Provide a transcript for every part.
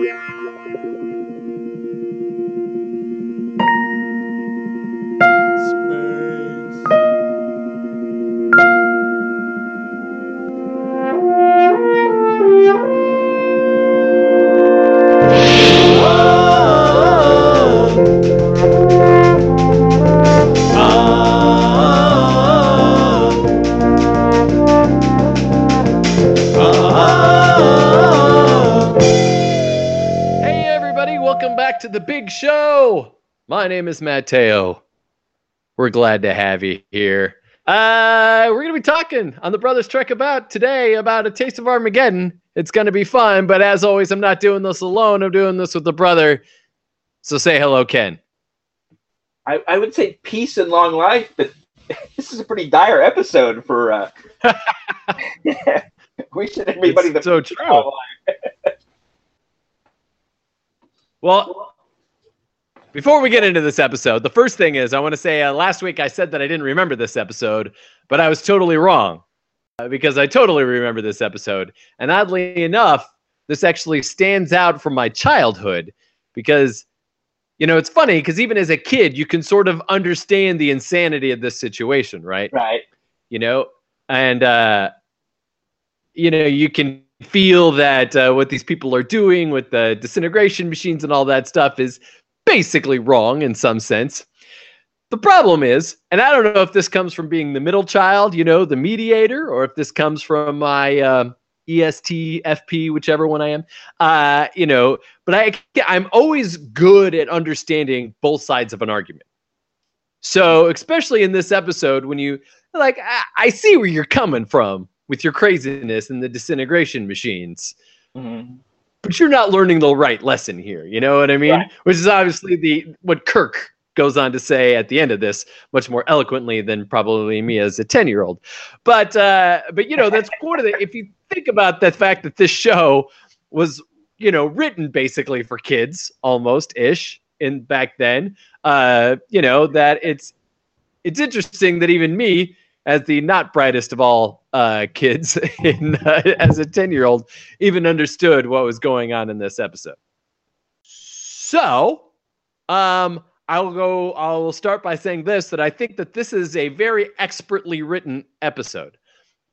Hey, everybody, welcome back to the big show. My name is Matteo. We're glad to have you here. Uh, we're going to be talking on the Brothers Trek about today about a taste of Armageddon. It's going to be fun, but as always, I'm not doing this alone. I'm doing this with the brother. So say hello, Ken. I, I would say peace and long life, but this is a pretty dire episode for. Uh, we should everybody It's the so true. Well, before we get into this episode, the first thing is I want to say uh, last week I said that I didn't remember this episode, but I was totally wrong uh, because I totally remember this episode. And oddly enough, this actually stands out from my childhood because, you know, it's funny because even as a kid, you can sort of understand the insanity of this situation, right? Right. you know and uh you know you can feel that uh, what these people are doing with the disintegration machines and all that stuff is basically wrong in some sense. The problem is and i don't know if this comes from being the middle child you know the mediator or if this comes from my fp whichever one i am uh you know but i i'm always good at understanding both sides of an argument. So especially in this episode when you like I, I see where you're coming from with your craziness and the disintegration machines. Mhm. But you're not learning the right lesson here you know what i mean Right. which is obviously the what kirk goes on to say at the end of this much more eloquently than probably me as a 10 year old but uh but you know that's one of the if you think about the fact that this show was you know written basically for kids almost ish in back then uh you know that it's it's interesting that even me as the not brightest of all uh, kids in, uh, as a 10 year old even understood what was going on in this episode. So um i'll go i'll start by saying this that i think that this is a very expertly written episode.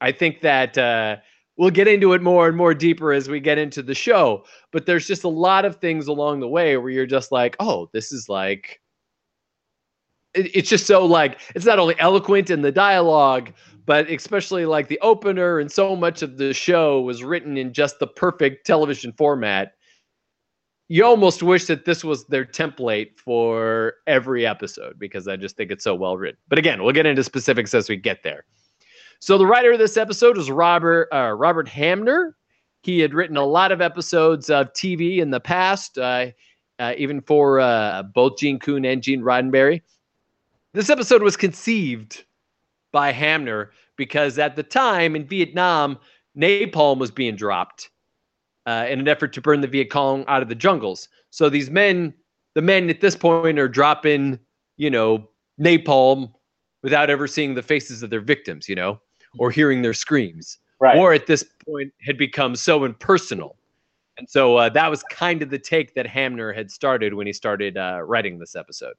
I think that uh we'll get into it more and more deeper as we get into the show but there's just a lot of things along the way where you're just like oh this is like it's just so like it's not only eloquent in the dialogue but especially like the opener and so much of the show was written in just the perfect television format. You almost wish that this was their template for every episode because i just think it's so well written. But again we'll get into specifics as we get there. So the writer of this episode was robert uh, robert hamner. He had written a lot of episodes of tv in the past uh, uh, even for uh, both gene coon and gene roddenberry this episode was conceived by Hamner because at the time in Vietnam, napalm was being dropped uh, in an effort to burn the Viet Cong out of the jungles. So these men, the men at this point, are dropping, you know, napalm without ever seeing the faces of their victims, you know, or hearing their screams Right. or at this point had become so impersonal. And so uh, that was kind of the take that Hamner had started when he started uh, writing this episode.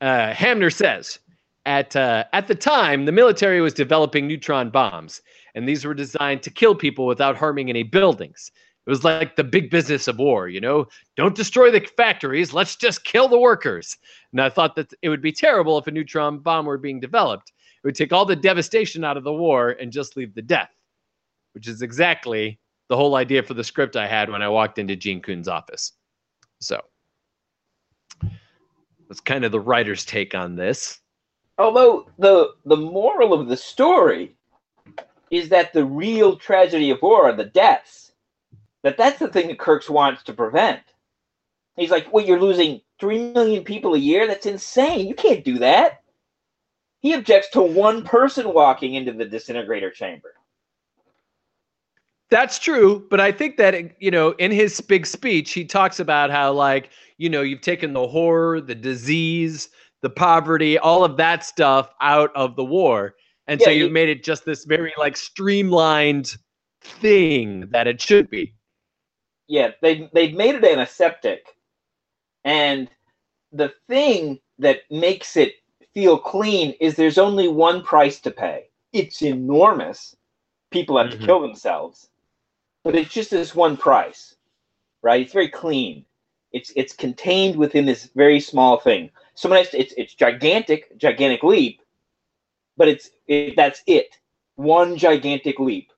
Uh, Hamner says, at, uh, at the time, the military was developing neutron bombs, and these were designed to kill people without harming any buildings. It was like the big business of war, you know? Don't destroy the factories, let's just kill the workers. And I thought that it would be terrible if a neutron bomb were being developed. It would take all the devastation out of the war and just leave the death, which is exactly the whole idea for the script I had when I walked into Gene Coon's office. So that's kind of the writer's take on this. Although the the moral of the story is that the real tragedy of war are the deaths. That that's the thing that Kirks wants to prevent. He's like, "Well, you're losing three million people a year. That's insane. You can't do that." He objects to one person walking into the disintegrator chamber. That's true, but I think that you know, in his big speech, he talks about how like you know you've taken the horror, the disease, the poverty, all of that stuff out of the war, and so you've he- made it just this very like streamlined thing that it should be. yeah, they they've made it antiseptic, and the thing that makes it feel clean is there's only one price to pay. It's enormous. People have Mhm. to kill themselves, but it's just this one price, right? It's very clean. It's it's contained within this very small thing. So when I say it's it's gigantic, gigantic leap, but it's it, that's it. One gigantic leap,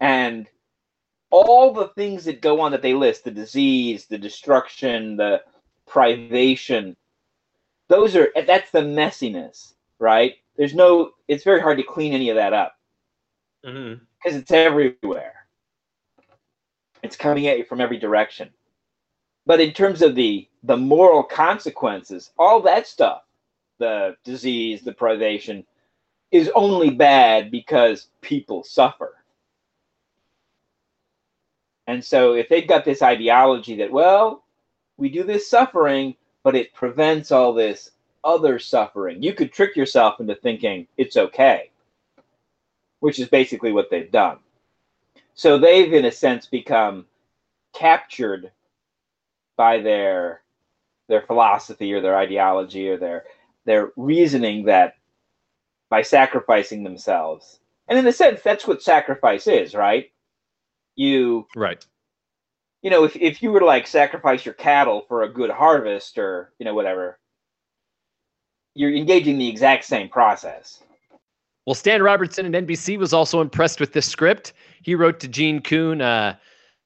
and all the things that go on that they list the disease the destruction the privation those are that's the messiness right there's no it's very hard to clean any of that up Mm-hmm. because it's everywhere it's coming at you from every direction but in terms of the the moral consequences all that stuff the disease the privation is only bad because people suffer and so if they've got this ideology that, well, we do this suffering, but it prevents all this other suffering, you could trick yourself into thinking it's okay, which is basically what they've done. So they've, in a sense, become captured by their their philosophy or their ideology or their their reasoning that by sacrificing themselves, and in a sense, that's what sacrifice is, right? You Right. you know, if, if you were to like sacrifice your cattle for a good harvest or, you know, whatever, you're engaging the exact same process. Well, Stan Robertson at NBC was also impressed with this script. He wrote to Gene Coon, uh,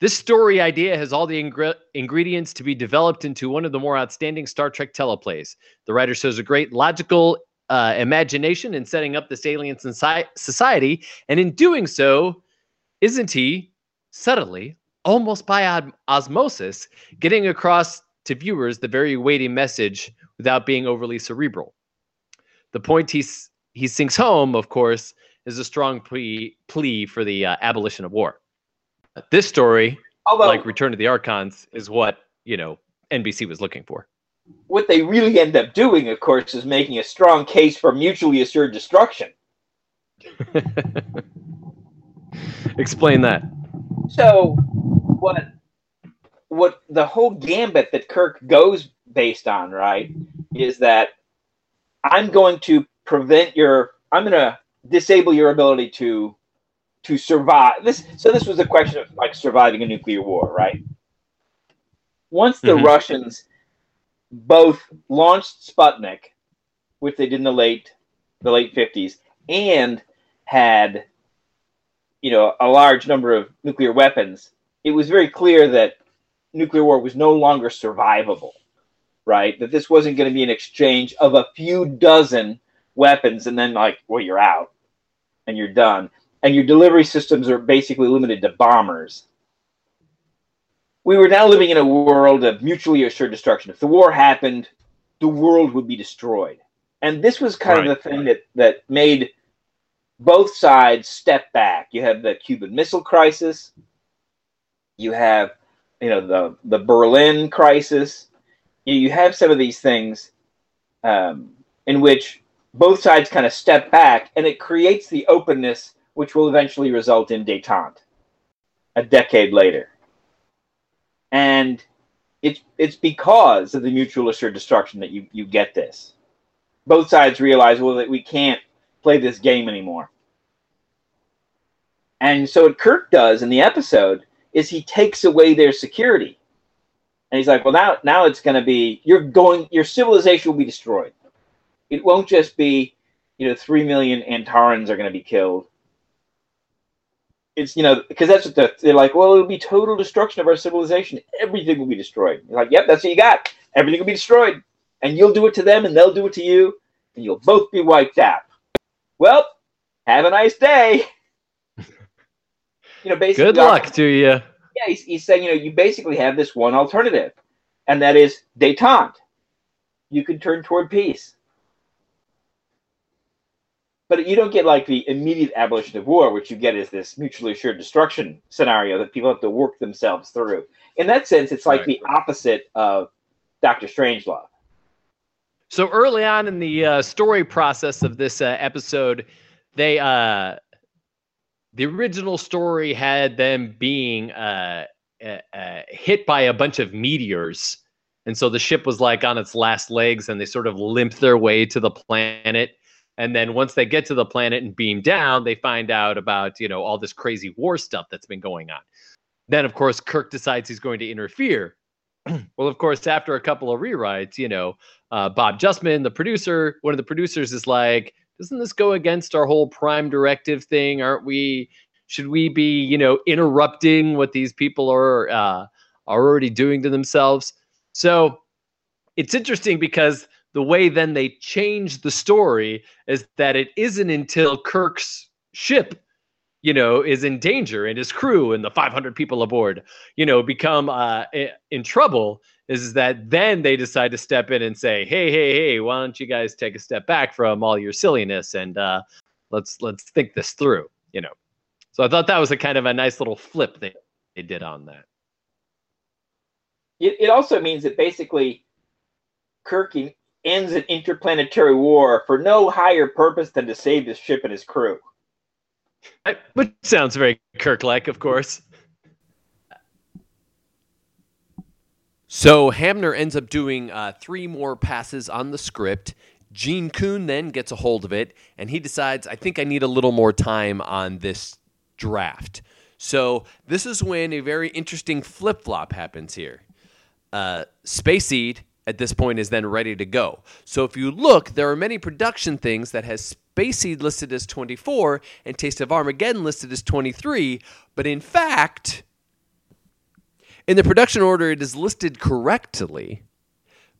this story idea has all the ingre- ingredients to be developed into one of the more outstanding Star Trek teleplays. The writer shows a great logical uh, imagination in setting up this alien soci- society, and in doing so, isn't he subtly, almost by od- osmosis, getting across to viewers the very weighty message without being overly cerebral? The point he's he sinks home, of course, is a strong plea, plea for the uh, abolition of war. This story, Although like Return to the Archons, is what you know NBC was looking for. what they really end up doing, of course, is making a strong case for mutually assured destruction. Explain that. So what what the whole gambit that Kirk goes based on, right, is that I'm going to prevent your I'm going to disable your ability to to survive. This so this was a question of like surviving a nuclear war, right? Once the Mhm. Russians both launched Sputnik, which they did in the late the late 50s, and had you know a large number of nuclear weapons, it was very clear that nuclear war was no longer survivable, right? That this wasn't going to be an exchange of a few dozen weapons and then like, well, you're out and you're done. And your delivery systems are basically limited to bombers. We were now living in a world of mutually assured destruction. If the war happened, the world would be destroyed. And this was kind of the thing that, that made both sides step back. You have the Cuban Missile Crisis. You have, you know, the the Berlin crisis. You, you have some of these things um, in which both sides kind of step back, and it creates the openness which will eventually result in détente a decade later. And it's it's because of the mutual assured destruction that you you get this. Both sides realize well that we can't play this game anymore. And so what Kirk does in the episode is he takes away their security. And he's like, well now now it's gonna be you're going your civilization will be destroyed. It won't just be, you know, three million Antarans are gonna be killed. It's you know, because that's what the, they're like, well, it'll be total destruction of our civilization. Everything will be destroyed. You're like, yep, that's what you got. Everything will be destroyed. And you'll do it to them and they'll do it to you, and you'll both be wiped out. Well, have a nice day. you know, basically Good luck to you. yeah, he's, he's saying, you know, you basically have this one alternative, and that is détente. You can turn toward peace. But you don't get like the immediate abolition of war, which you get is this mutually assured destruction scenario that people have to work themselves through. In that sense, it's like Right. the opposite of Doctor Strangelove. So early on in the uh, story process of this uh, episode, they uh, the original story had them being uh, uh, uh, hit by a bunch of meteors, and so the ship was like on its last legs, and they sort of limp their way to the planet. And then once they get to the planet and beam down, they find out about you know all this crazy war stuff that's been going on. Then of course Kirk decides he's going to interfere. well, of course, after a couple of rewrites, you know, uh, Bob Justman, the producer, one of the producers, is like, "Doesn't this go against our whole Prime Directive thing? Aren't we? Should we be, you know, interrupting what these people are uh, are already doing to themselves?" So it's interesting because the way then they change the story is that it isn't until Kirk's ship, you know, is in danger and his crew and the 500 people aboard, you know, become uh, in trouble. Is that then they decide to step in and say, "Hey, hey, hey, why don't you guys take a step back from all your silliness and uh, let's let's think this through," you know. So I thought that was a kind of a nice little flip they, they did on that. It, it also means that basically Kirk ends an interplanetary war for no higher purpose than to save his ship and his crew. Which sounds very Kirk-like, of course. So Hamner ends up doing uh, three more passes on the script. Gene Coon then gets a hold of it, and he decides, I think I need a little more time on this draft. So this is when a very interesting flip flop happens here. Uh, Space Seed at this point is then ready to go. So if you look, there are many production things that has Space Seed listed as 24 and Taste of Armageddon listed as 23, but in fact, in the production order, it is listed correctly.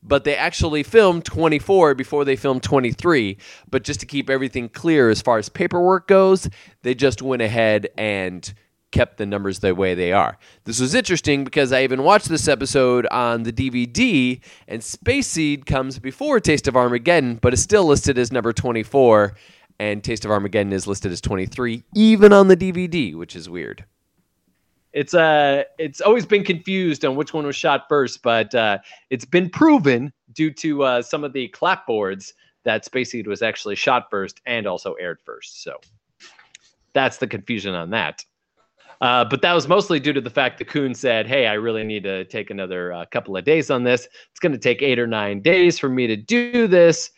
But they actually filmed 24 before they filmed 23. But just to keep everything clear as far as paperwork goes, they just went ahead and kept the numbers the way they are. This was interesting because I even watched this episode on the DVD, and Space Seed comes before Taste of Armageddon, but is still listed as number 24, and Taste of Armageddon is listed as 23, even on the DVD, which is weird. It's uh, it's always been confused on which one was shot first, but uh, it's been proven due to uh, some of the clapboards that Space Seed was actually shot first and also aired first. So that's the confusion on that. Uh, but that was mostly due to the fact that Coon said, "Hey, I really need to take another uh, couple of days on this. It's going to take eight or nine days for me to do this."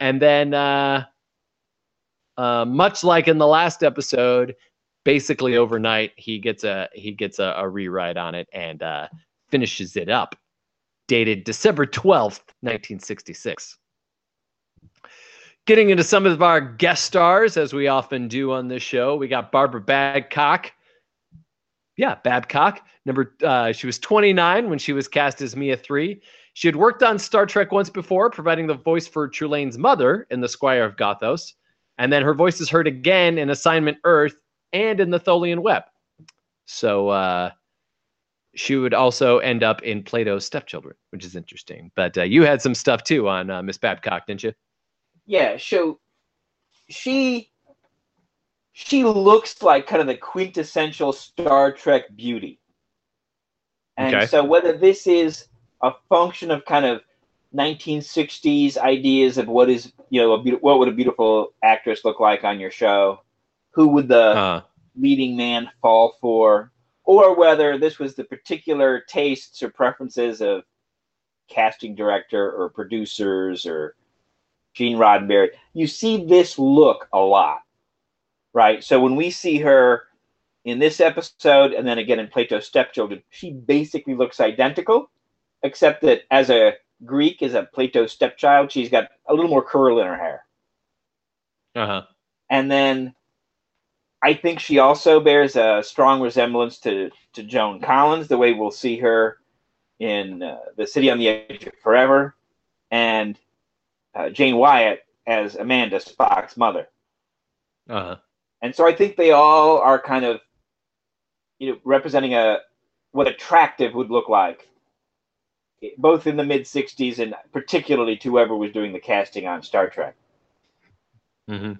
And then, uh, uh, much like in the last episode, basically overnight he gets a he gets a, a rewrite on it and uh, finishes it up. Dated December twelfth, nineteen sixty six. Getting into some of our guest stars, as we often do on this show, we got Barbara Babcock yeah, Babcock. Number uh, she was 29 when she was cast as Mia 3. She had worked on Star Trek once before, providing the voice for Trelane's mother in The Squire of Gothos. And then her voice is heard again in Assignment Earth and in the Tholian Web. So uh, she would also end up in Plato's Stepchildren, which is interesting. But uh, you had some stuff too on uh, Miss Babcock, didn't you? Yeah. So she she looks like kind of the quintessential Star Trek beauty. And okay. so whether this is a function of kind of 1960s ideas of what is you know be- what would a beautiful actress look like on your show, who would the uh. leading man fall for, or whether this was the particular tastes or preferences of casting director or producers or Gene Roddenberry. You see this look a lot right? So when we see her in this episode and then again in Plato's Stepchildren, she basically looks identical, except that as a Greek, as a Plato stepchild, she's got a little more curl in her hair. Uh huh. And then I think she also bears a strong resemblance to, to Joan Collins, the way we'll see her in uh, The City on the Edge of Forever, and uh, Jane Wyatt as Amanda Spock's mother. Uh huh. And so I think they all are kind of, you know, representing a what attractive would look like, both in the mid '60s and particularly to whoever was doing the casting on Star Trek. Mm-hmm.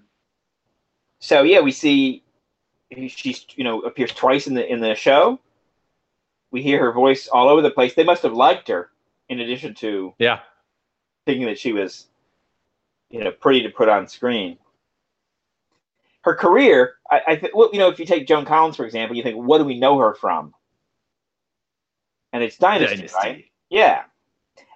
So yeah, we see she you know appears twice in the in the show. We hear her voice all over the place. They must have liked her, in addition to yeah, thinking that she was, you know, pretty to put on screen her career, I, I think, well, you know, if you take Joan Collins, for example, you think, what do we know her from? and it's Dynasty, Dynasty. right? Yeah.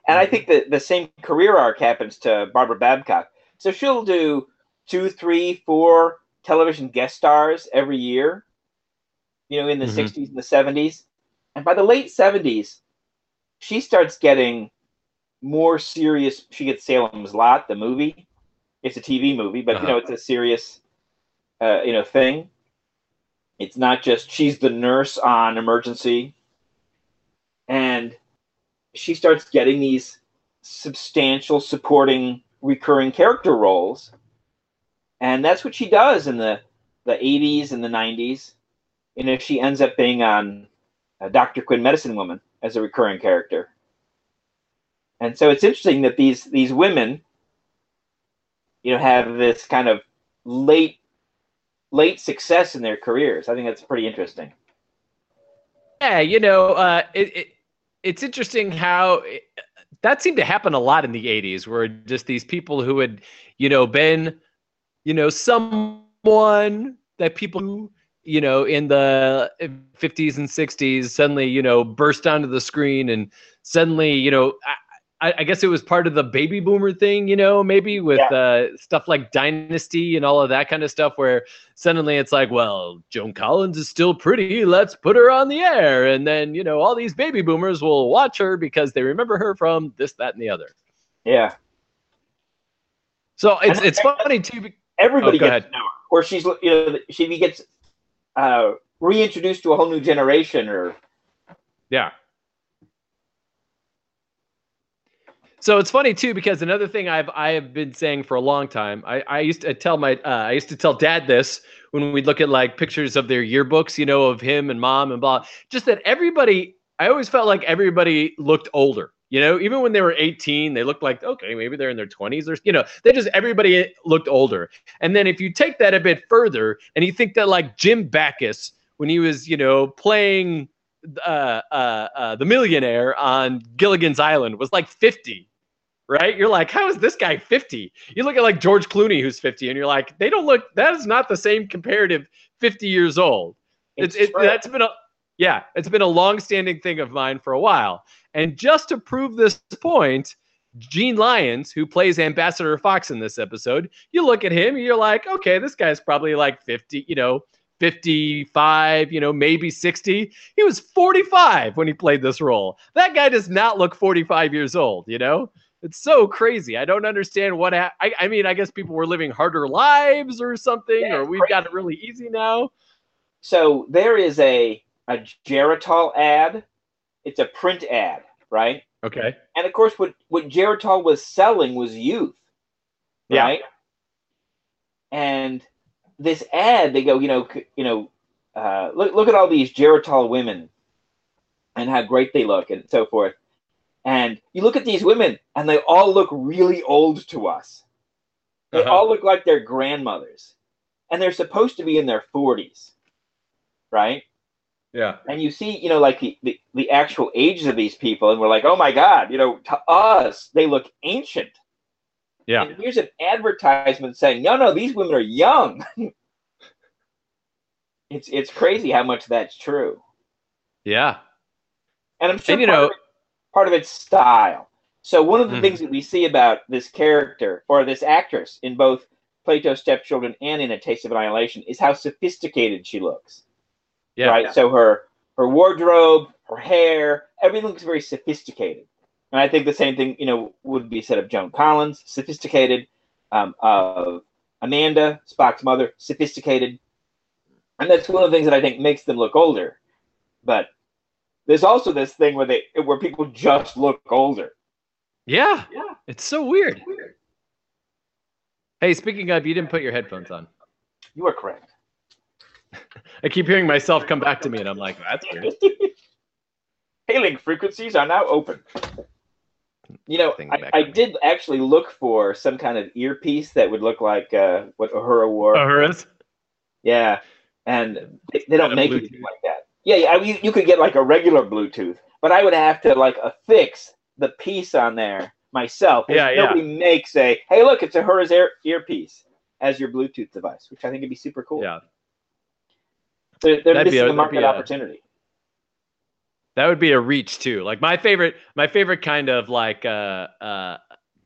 And I think that the same career arc happens to Barbara Babcock. So she'll do two, three, four television guest stars every year, you know, in the Mhm. 60s and the 70s. And by the late 70s, she starts getting more serious. She gets Salem's Lot, the movie. It's a TV movie, but, you know, it's a serious, uh, you know, thing. It's not just she's the nurse on emergency. And she starts getting these substantial supporting recurring character roles and that's what she does in the the 80s and the 90s you know she ends up being on uh, dr quinn medicine woman as a recurring character and so it's interesting that these these women you know have this kind of late late success in their careers. I think that's pretty interesting. Yeah, you know, uh, it, it it's interesting how it, that seemed to happen a lot in the '80s, where just these people who had, you know, been, you know, someone that people, you know, in the 50s and 60s suddenly, you know, burst onto the screen, and suddenly, you know, I guess it was part of the baby boomer thing, you know, maybe with uh, stuff like Dynasty and all of that kind of stuff, where suddenly it's like, well, Joan Collins is still pretty. Let's put her on the air. And then, you know, all these baby boomers will watch her because they remember her from this, that, and the other. yeah So it's it's funny too. everybody Oh, gets to know her or she's you know she gets uh reintroduced to a whole new generation or Yeah. So it's funny too because another thing I've I have been saying for a long time. I, I used to tell my uh, I used to tell dad this when we'd look at like pictures of their yearbooks, you know, of him and mom and blah. Just that everybody. I always felt like everybody looked older. You know, even when they were 18, they looked like okay, maybe they're in their 20s or you know, they just everybody looked older. And then if you take that a bit further and you think that like Jim Backus when he was you know playing uh, uh, uh, the millionaire on Gilligan's Island was like 50, right? You're like, how is this guy 50? You look at like George Clooney, who's 50, and you're like, they don't look, that is not the same comparative 50 years old. It's, It's it, that's been a, yeah, it's been a long-standing thing of mine for a while. And just to prove this point, Gene Lyons, who plays Ambassador Fox in this episode, you look at him, you're like, okay, this guy's probably like 50, you know, 55, you know, maybe 60. He was 45 when he played this role. That guy does not look 45 years old, you know? It's so crazy. I don't understand what ha- I, I mean, I guess people were living harder lives or something, Yeah, or we've crazy. got it really easy now. so there is a a geritol ad it's a print ad right Okay. and of course what what geritol was selling was youth Yeah. right and this ad they go you know you know uh, look, look at all these geritol women and how great they look and so forth and you look at these women and they all look really old to us they Uh-huh. all look like their grandmothers and they're supposed to be in their 40s right Yeah. and you see, you know, like the, the, the actual ages of these people, and we're like, oh my God, you know, to us, they look ancient. Yeah. And here's an advertisement saying, no, no, these women are young. it's it's crazy how much that's true. Yeah. And I'm sure And, you know- part of it's style. So one of the Mhm. things that we see about this character or this actress in both Plato's Stepchildren and in A Taste of Annihilation is how sophisticated she looks. Yeah. right? So her her wardrobe, her hair, everything looks very sophisticated. And I think the same thing, you know, would be said of Joan Collins, sophisticated, um, of Amanda, Spock's mother, sophisticated. And that's one of the things that I think makes them look older. But there's also this thing where they where people just look older. Yeah. Yeah. It's so weird. Hey, speaking of, you didn't put your headphones on. You are correct. I keep hearing myself come back to me, and I'm like, that's weird. Hailing frequencies are now open. You know, I, I did actually look for some kind of earpiece that would look like uh, what Uhura wore. Hers? Yeah, and they, they don't make anything like that. Yeah, yeah. I mean, you, could get like a regular Bluetooth, but I would have to like affix the piece on there myself. Yeah, yeah. Nobody makes a hey, look, it's a Uhura's ear earpiece as your Bluetooth device, which I think would be super cool. Yeah. they're, they're missing a- that'd market a- opportunity. That would be a reach too. Like my favorite, my favorite kind of like uh, uh,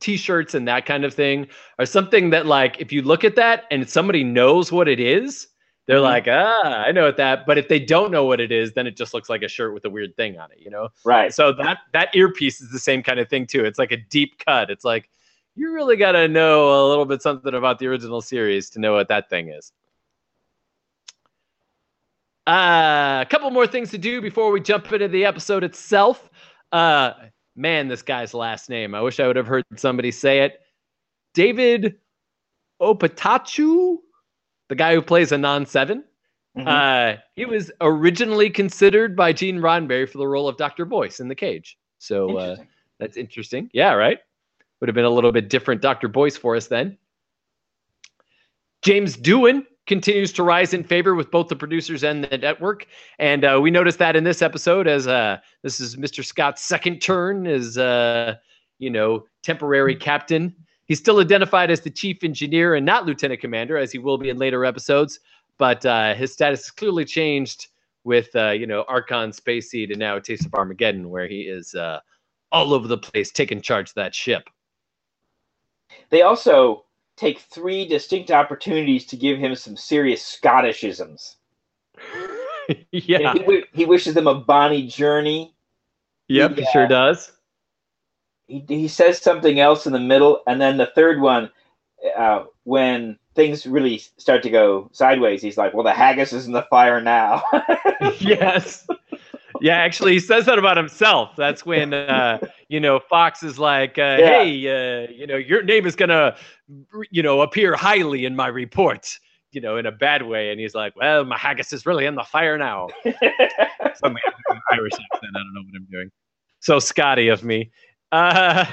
t-shirts and that kind of thing are something that like if you look at that and somebody knows what it is, they're Mhm. like, ah, I know what that. But if they don't know what it is, then it just looks like a shirt with a weird thing on it, you know. Right. So that that earpiece is the same kind of thing too. It's like a deep cut. It's like you really got to know a little bit something about the original series to know what that thing is. Uh, a couple more things to do before we jump into the episode itself. Uh, man, this guy's last name. I wish I would have heard somebody say it. David Opatoshu, the guy who plays Anan 7 Mhm. uh, he was originally considered by Gene Roddenberry for the role of Dr. Boyce in The Cage. So uh, that's interesting. Yeah, right. Would have been a little bit different Dr. Boyce for us then. James Doohan continues to rise in favor with both the producers and the network. And uh, we noticed that in this episode as uh, this is Mr. Scott's second turn as, uh, you know, temporary captain. He's still identified as the chief engineer and not lieutenant commander, as he will be in later episodes. But uh, his status has clearly changed with, uh, you know, Archon Space Seed and now a Taste of Armageddon, where he is uh, all over the place taking charge of that ship. They also take three distinct opportunities to give him some serious Scottishisms. yeah. He, he wishes them a bonny journey. Yep, he sure does. He, he says something else in the middle, and then the third one, uh, when things really start to go sideways, he's like, "Well, the haggis is in the fire now." yes. Yeah, actually, he says that about himself. That's when, uh, you know, Fox is like, uh, Yeah. hey, uh, you know, your name is going to, you know, appear highly in my report, you know, in a bad way. And he's like, well, my haggis is really in the fire now. Suddenly I'm doing an Irish accent. I don't know what I'm doing. So Scotty of me. Uh,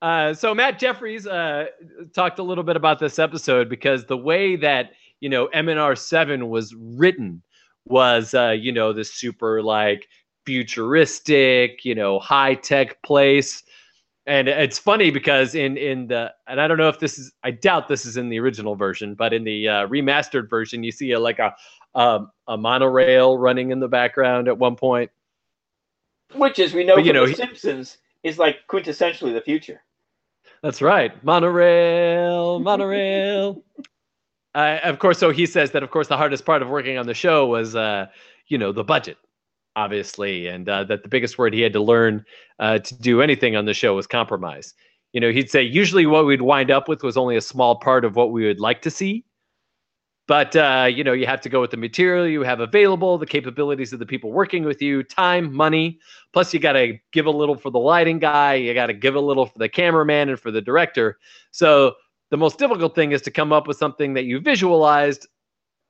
uh, so Matt Jeffries uh, talked a little bit about this episode because the way that you know Eminiar Seven was written was uh, you know this super like futuristic, you know, high tech place. And it's funny because in in the and I don't know if this is I doubt this is in the original version, but in the uh, remastered version, you see a, like a um, a monorail running in the background at one point. Which, as we know But, you know, The he- Simpsons, is like quintessentially the future. That's right. Monorail, monorail. uh, of course, so he says that, of course, the hardest part of working on the show was, uh, you know, the budget, obviously, and uh, that the biggest word he had to learn uh, to do anything on the show was compromise. You know, he'd say usually what we'd wind up with was only a small part of what we would like to see. But, uh, you know, you have to go with the material you have available, the capabilities of the people working with you, time, money, Plus, you got to give a little for the lighting guy. You got to give a little for the cameraman and for the director. So the most difficult thing is to come up with something that you visualized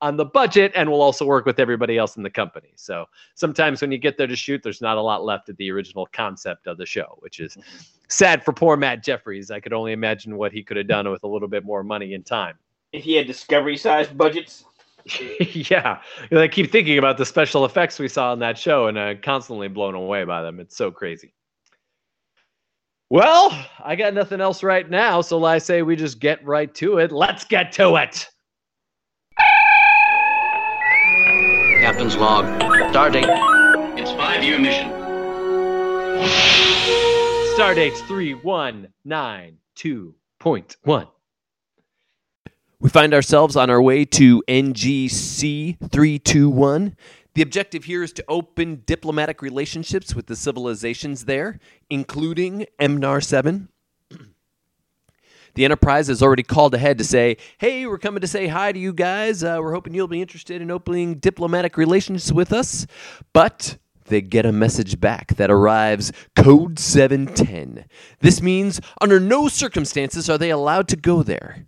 on the budget and will also work with everybody else in the company. So sometimes when you get there to shoot, there's not a lot left of the original concept of the show, which is sad for poor Matt Jeffries. I could only imagine what he could have done with a little bit more money and time. If he had Discovery-sized budgets, yeah, I keep thinking about the special effects we saw in that show, and I'm constantly blown away by them. It's so crazy. Well, I got nothing else right now, so I say we just get right to it. Let's get to it. Captain's log. Stardate. It's five-year mission. Stardate's three one nine two point one. We find ourselves on our way to NGC 321. The objective here is to open diplomatic relationships with the civilizations there, including Eminiar 7. The Enterprise has already called ahead to say, hey, we're coming to say hi to you guys. Uh, we're hoping you'll be interested in opening diplomatic relations with us. But they get a message back that arrives Code 710. This means under no circumstances are they allowed to go there.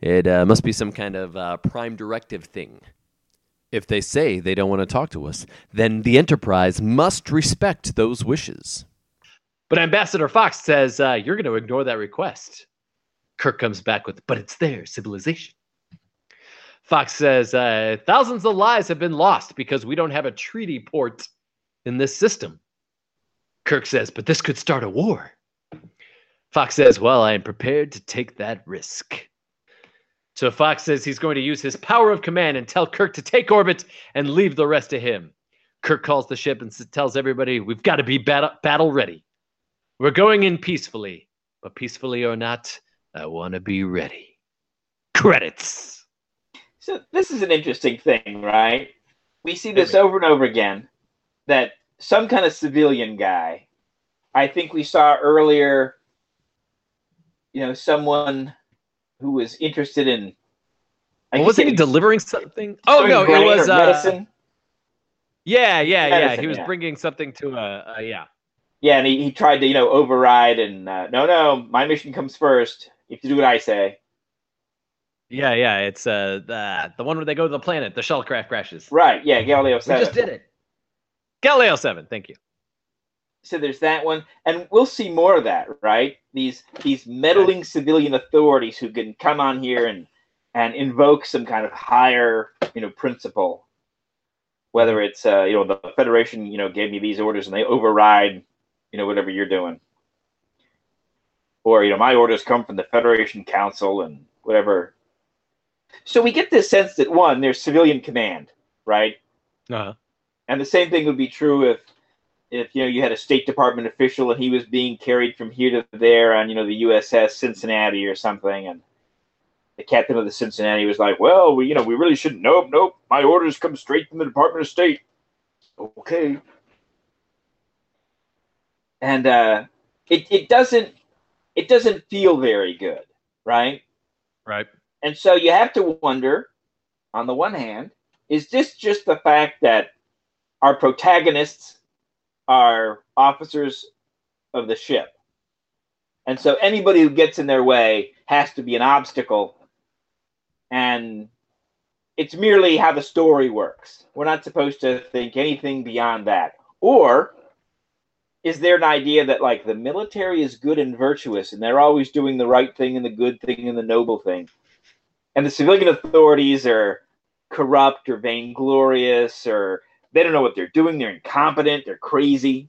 It uh, must be some kind of uh, prime directive thing. If they say they don't want to talk to us, then the Enterprise must respect those wishes. But Ambassador Fox says uh, you're going to ignore that request. Kirk comes back with, but it's their civilization. Fox says uh, thousands of lives have been lost because we don't have a treaty port in this system. Kirk says, but this could start a war. Fox says, well, I am prepared to take that risk. So Fox says he's going to use his power of command and tell Kirk to take orbit and leave the rest to him. Kirk calls the ship and tells everybody, "We've got to be battle, battle ready. We're going in peacefully, but peacefully or not, I want to be ready." Credits. So this is an interesting thing, right? We see this over and over again that some kind of civilian guy. I think we saw earlier, you know, someone who was interested in. I Well, wasn't he delivering something? Oh no, it was uh, medicine. Yeah, yeah, yeah. He was yeah. bringing something to a, a yeah. Yeah, and he, he tried to, you know, override and uh, no, no, my mission comes first. You have to do what I say. Yeah, yeah. It's uh the the one where they go to the planet, the shuttlecraft crashes. Right? Yeah, Galileo We seven. just did it. Galileo seven. Thank you. so there's that one and we'll see more of that right these these meddling civilian authorities who can come on here and and invoke some kind of higher you know principle. Whether it's uh, you know the federation you know gave me these orders and they override you know whatever you're doing. Or you know my orders come from the federation council and whatever. So we get this sense that one there's civilian command right? Uh-huh. and the same thing would be true if if you know you had a State Department official and he was being carried from here to there on you know the USS Cincinnati or something, and the captain of the Cincinnati was like, "Well, we you know we really shouldn't. Nope, nope. My orders come straight from the Department of State." Okay. And uh, it it doesn't it doesn't feel very good, right? Right. And so you have to wonder, on the one hand, is this just the fact that our protagonists are officers of the ship? And so anybody who gets in their way has to be an obstacle. And it's merely how the story works. We're not supposed to think anything beyond that. Or is there an idea that like the military is good and virtuous and they're always doing the right thing and the good thing and the noble thing? And the civilian authorities are corrupt or vainglorious or they don't know what they're doing, they're incompetent, they're crazy.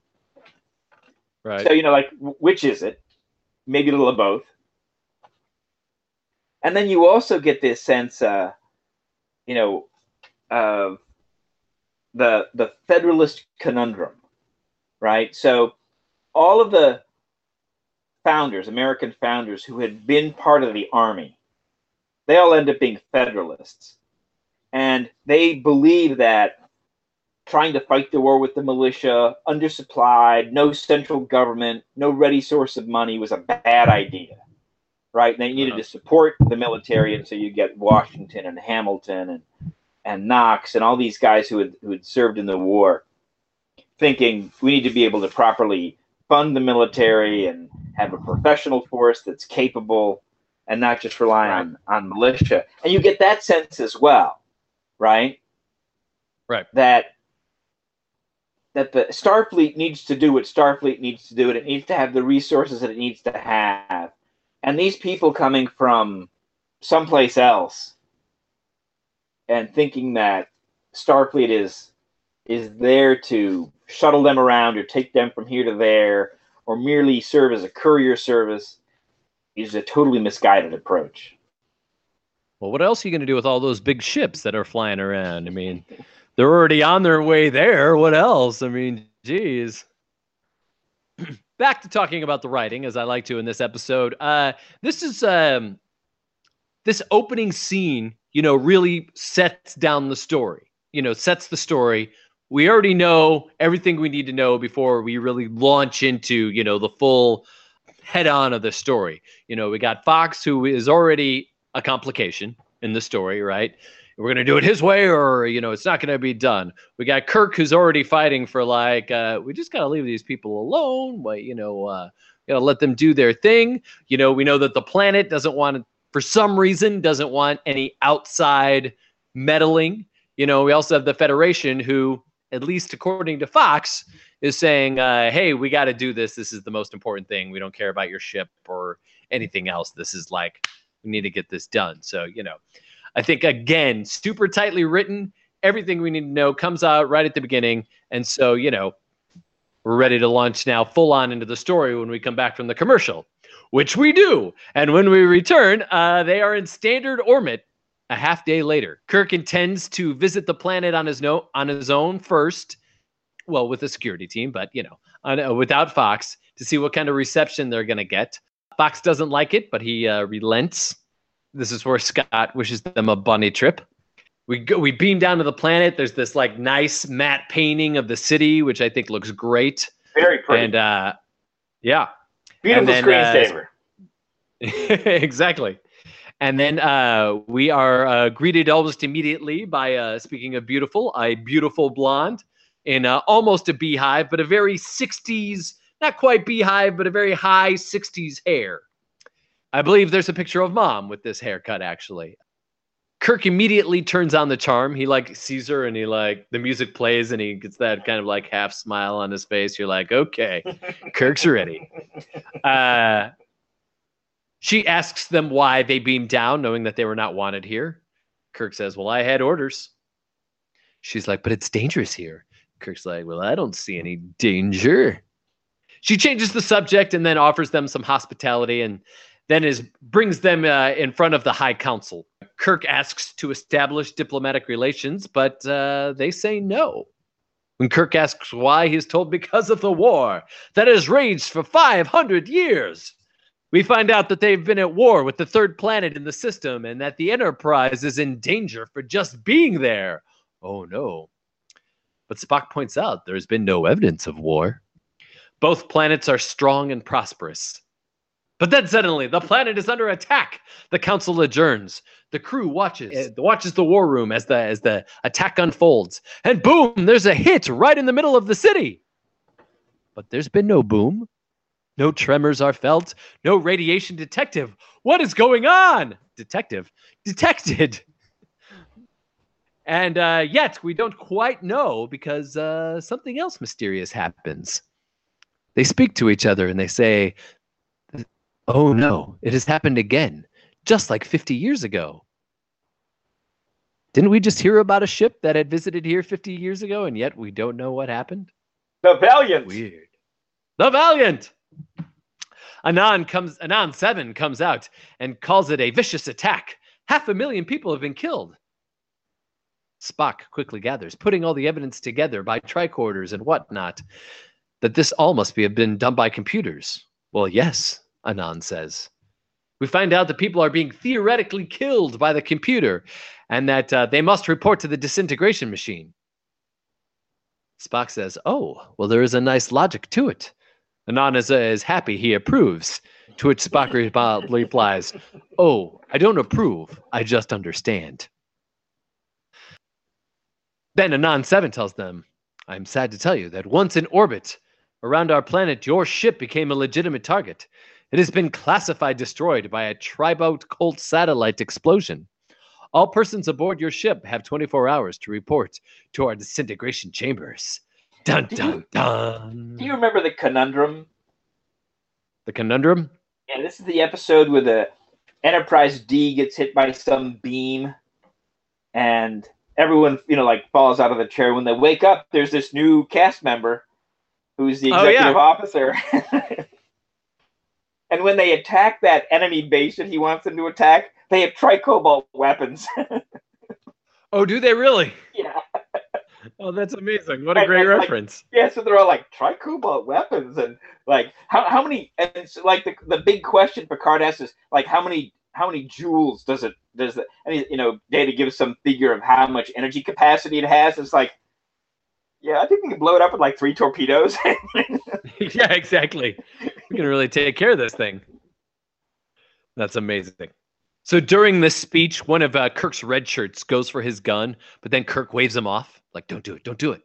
Right. So, you know, like, which is it? Maybe a little of both. And then you also get this sense, uh, you know, of the the Federalist conundrum, right? So, all of the founders, American founders who had been part of the army, they all end up being Federalists, and they believe that trying to fight the war with the militia, undersupplied, no central government, no ready source of money was a bad idea. Right? And they needed to support the military, and so you get Washington and Hamilton and and Knox and all these guys who had who had served in the war, thinking we need to be able to properly fund the military and have a professional force that's capable and not just rely on, on militia. And you get that sense as well, right? Right. That that the Starfleet needs to do what Starfleet needs to do, and it needs to have the resources that it needs to have. And these people coming from someplace else and thinking that Starfleet is is there to shuttle them around or take them from here to there or merely serve as a courier service is a totally misguided approach. Well, what else are you going to do with all those big ships that are flying around? I mean, they're already on their way there. What else? I mean, geez. Back to talking about the writing, as I like to in this episode. Uh, this is um, this opening scene. You know, really sets down the story. You know, sets the story. We already know everything we need to know before we really launch into you know the full head on of the story. You know, we got Fox, who is already a complication in the story, right? We're going to do it his way or, you know, it's not going to be done. We got Kirk who's already fighting for like, uh, we just got to leave these people alone. But, you know, uh, got to let them do their thing. You know, we know that the planet doesn't want, for some reason, doesn't want any outside meddling. You know, we also have the Federation who, at least according to Fox, is saying, uh, hey, we got to do this. This is the most important thing. We don't care about your ship or anything else. This is like, we need to get this done. So, you know, I think again, super tightly written. Everything we need to know comes out right at the beginning. And so, you know, we're ready to launch now full on into the story when we come back from the commercial, which we do. And when we return, uh, they are in standard orbit a half day later. Kirk intends to visit the planet on his no- on his own first well, with a security team, but you know, on, uh, without Fox to see what kind of reception they're going to get. Fox doesn't like it, but he uh, relents. This is where Scott wishes them a bunny trip. We go, we beam down to the planet. There's this like nice matte painting of the city, which I think looks great. Very pretty. And uh, yeah, Beautiful then, uh, screensaver. exactly. And then uh, we are uh, greeted almost immediately by, uh, speaking of beautiful, a beautiful blonde in uh, almost a beehive, but a very 60s, not quite beehive, but a very high 60s hair. I believe there's a picture of mom with this haircut, actually. Kirk immediately turns on the charm. He like sees her and he like the music plays and he gets that kind of like half smile on his face. You're like, okay, Kirk's ready. Uh, she asks them why they beamed down, knowing that they were not wanted here. Kirk says, Well, I had orders. She's like, But it's dangerous here. Kirk's like, Well, I don't see any danger. She changes the subject and then offers them some hospitality and then is brings them uh, in front of the High Council. Kirk asks to establish diplomatic relations, but uh, they say no. When Kirk asks why, he's told because of the war that has raged for 500 years. We find out that they've been at war with the third planet in the system and that the Enterprise is in danger for just being there. Oh no. But Spock points out there's been no evidence of war. Both planets are strong and prosperous. But then suddenly, the planet is under attack. The council adjourns. The crew watches watches the war room as the as the attack unfolds. And boom, there's a hit right in the middle of the city. But there's been no boom. No tremors are felt. No radiation detective. What is going on? Detective. Detected. And uh, yet we don't quite know because uh, something else mysterious happens. They speak to each other and they say, Oh no, it has happened again, just like 50 years ago. Didn't we just hear about a ship that had visited here 50 years ago and yet we don't know what happened? The Valiant. Weird. The Valiant. Anan comes Anan 7 comes out and calls it a vicious attack. Half a million people have been killed. Spock quickly gathers, putting all the evidence together by tricorders and whatnot, that this all must be have been done by computers. Well, yes, Anan says. We find out that people are being theoretically killed by the computer and that uh, they must report to the disintegration machine. Spock says, Oh, well, there is a nice logic to it. Anan is, uh, is happy he approves, to which Spock re- replies, Oh, I don't approve, I just understand. Then Anan 7 tells them, I'm sad to tell you that once in orbit around our planet, your ship became a legitimate target. It has been classified destroyed by a tricobalt satellite explosion. All persons aboard your ship have 24 hours to report to our disintegration chambers. Dun Do dun you- dun. Do you remember the conundrum? The conundrum? Yeah, this is the episode where the Enterprise D gets hit by some beam, and everyone, you know, like falls out of the chair. When they wake up, there's this new cast member who's the executive Oh, yeah. executive officer. and when they attack that enemy base that he wants them to attack, they have tricobalt weapons. Oh, do they really? yeah, Oh, that's amazing. What a And- great and, like, reference. yeah. So they're all like tricobalt weapons, and like how how many? And it's like the the big question Picard asks is like how many how many joules does it does the I mean you know Data gives some figure of how much energy capacity it has. It's like yeah, I think we can blow it up with like three torpedoes. yeah, exactly. We can really take care of this thing. That's amazing. So during this speech, one of uh, Kirk's red shirts goes for his gun, but then Kirk waves him off, like, don't do it, don't do it.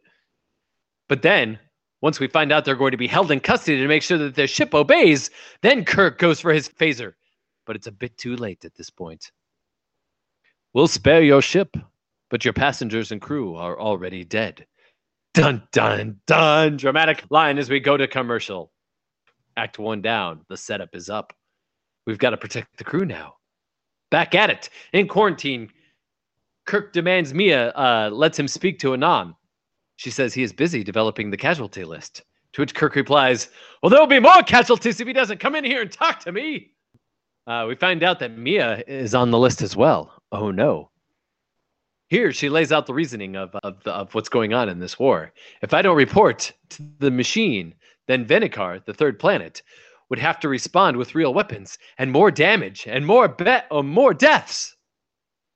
But then, once we find out they're going to be held in custody to make sure that their ship obeys, then Kirk goes for his phaser. But it's a bit too late at this point. We'll spare your ship, but your passengers and crew are already dead. Dun dun dun! Dramatic line as we go to commercial. Act one down. The setup is up. We've got to protect the crew now. Back at it in quarantine. Kirk demands Mia uh, lets him speak to Anan. She says he is busy developing the casualty list. To which Kirk replies, "Well, there will be more casualties if he doesn't come in here and talk to me." Uh, we find out that Mia is on the list as well. Oh no. Here, she lays out the reasoning of of, of what's going on in this war. If I don't report to the machine, then Vendikar, the third planet, would have to respond with real weapons and more damage and more be- or more deaths.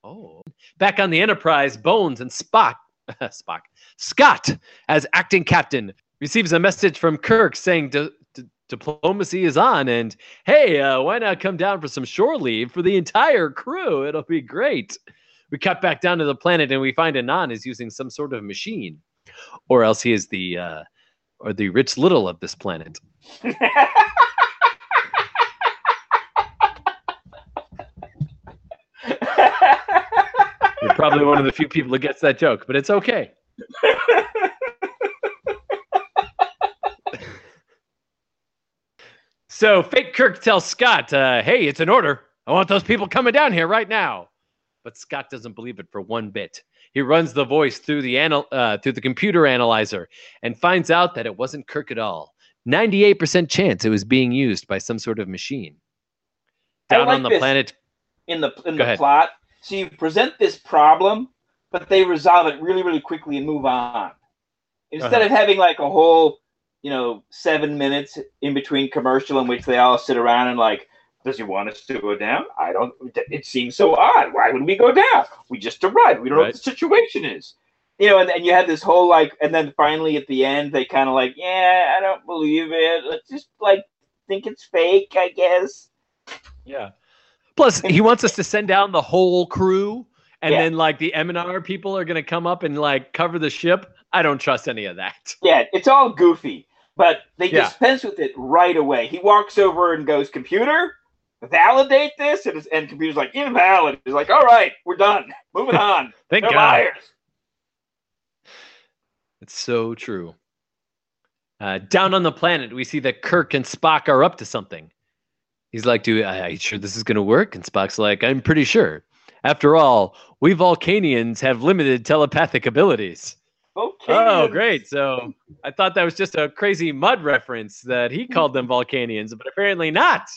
Oh, back on the Enterprise, Bones and Spock, Spock, Scott, as acting captain, receives a message from Kirk saying di- di- diplomacy is on, and hey, uh, why not come down for some shore leave for the entire crew? It'll be great. We cut back down to the planet, and we find Anan is using some sort of machine, or else he is the uh, or the rich little of this planet. You're probably one of the few people who gets that joke, but it's okay. so fake Kirk tells Scott, uh, "Hey, it's an order. I want those people coming down here right now." But Scott doesn't believe it for one bit. He runs the voice through the anal- uh, through the computer analyzer and finds out that it wasn't Kirk at all. Ninety-eight percent chance it was being used by some sort of machine. Down like on the planet, in the in Go the ahead. plot. So you present this problem, but they resolve it really, really quickly and move on. Instead Uh-huh. of having like a whole, you know, seven minutes in between commercial in which they all sit around and like, does he want us to go down? I don't. It seems so odd. Why would we go down? We just arrived. We don't know what the situation is. You know, and, and you have this whole like, and then finally at the end they kind of like, yeah, I don't believe it. Let's just like think it's fake, I guess. Yeah. Plus, he wants us to send down the whole crew, and Yeah. then like the Eminiar people are gonna come up and like cover the ship. I don't trust any of that. Yeah, it's all goofy, but they Yeah. dispense with it right away. He walks over and goes, "Computer, validate this," and, and computer's like, "Invalid." He's like, "All right, we're done. Moving on. Thank They're God. liars." It's so true. Uh, down on the planet, we see that Kirk and Spock are up to something. He's like, "Do I, I sure this is gonna work?" And Spock's like, "I'm pretty sure. After all, we Vulcanians have limited telepathic abilities." Okay. Oh, great! So I thought that was just a crazy Mudd reference that he called them Vulcanians, but apparently not.